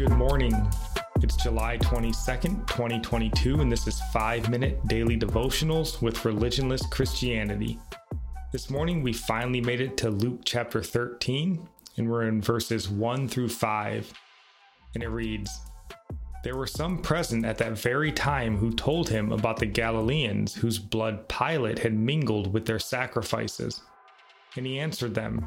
Good morning. It's July 22nd, 2022, and this is 5 Minute Daily Devotionals with Religionless Christianity. This morning, we finally made it to Luke chapter 13, and we're in verses 1 through 5. And it reads There were some present at that very time who told him about the Galileans whose blood Pilate had mingled with their sacrifices. And he answered them,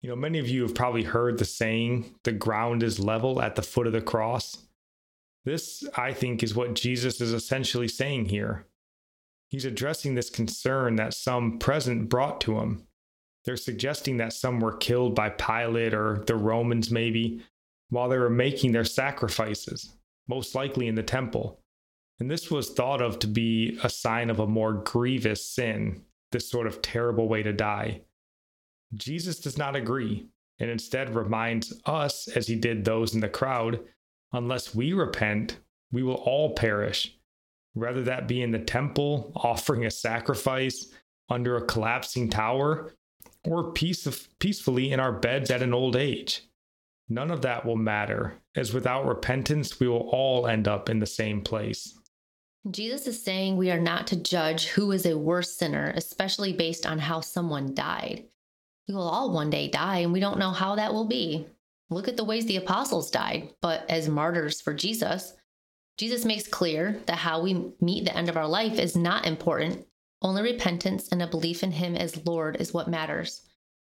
You know, many of you have probably heard the saying, the ground is level at the foot of the cross. This, I think, is what Jesus is essentially saying here. He's addressing this concern that some present brought to him. They're suggesting that some were killed by Pilate or the Romans, maybe, while they were making their sacrifices, most likely in the temple. And this was thought of to be a sign of a more grievous sin, this sort of terrible way to die. Jesus does not agree and instead reminds us, as he did those in the crowd, unless we repent, we will all perish. Whether that be in the temple, offering a sacrifice under a collapsing tower, or peace of, peacefully in our beds at an old age. None of that will matter, as without repentance, we will all end up in the same place. Jesus is saying we are not to judge who is a worse sinner, especially based on how someone died. We will all one day die, and we don't know how that will be. Look at the ways the apostles died, but as martyrs for Jesus. Jesus makes clear that how we meet the end of our life is not important. Only repentance and a belief in Him as Lord is what matters.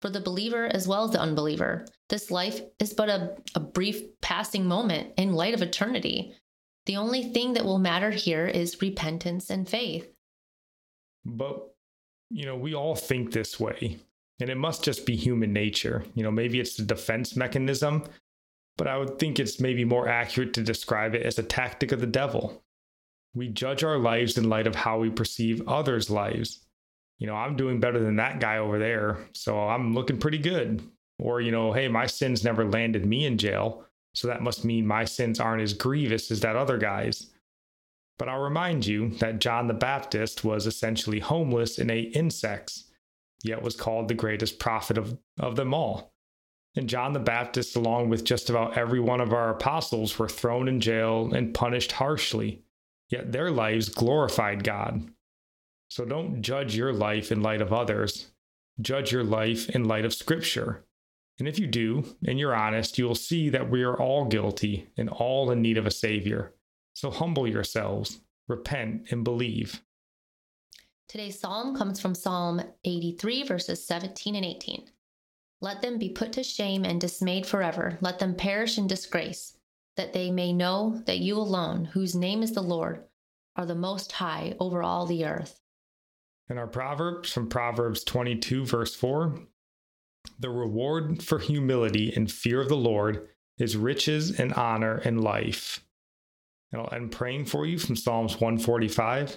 For the believer as well as the unbeliever, this life is but a, a brief passing moment in light of eternity. The only thing that will matter here is repentance and faith. But, you know, we all think this way. And it must just be human nature. You know, maybe it's the defense mechanism, but I would think it's maybe more accurate to describe it as a tactic of the devil. We judge our lives in light of how we perceive others' lives. You know, I'm doing better than that guy over there, so I'm looking pretty good. Or, you know, hey, my sins never landed me in jail, so that must mean my sins aren't as grievous as that other guy's. But I'll remind you that John the Baptist was essentially homeless and ate insects yet was called the greatest prophet of, of them all. And John the Baptist, along with just about every one of our apostles, were thrown in jail and punished harshly, yet their lives glorified God. So don't judge your life in light of others, judge your life in light of Scripture. And if you do, and you're honest, you will see that we are all guilty and all in need of a Savior. So humble yourselves, repent, and believe. Today's psalm comes from Psalm 83, verses 17 and 18. Let them be put to shame and dismayed forever. Let them perish in disgrace, that they may know that you alone, whose name is the Lord, are the most high over all the earth. And our Proverbs from Proverbs 22, verse 4 The reward for humility and fear of the Lord is riches and honor and life. And I'll end praying for you from Psalms 145.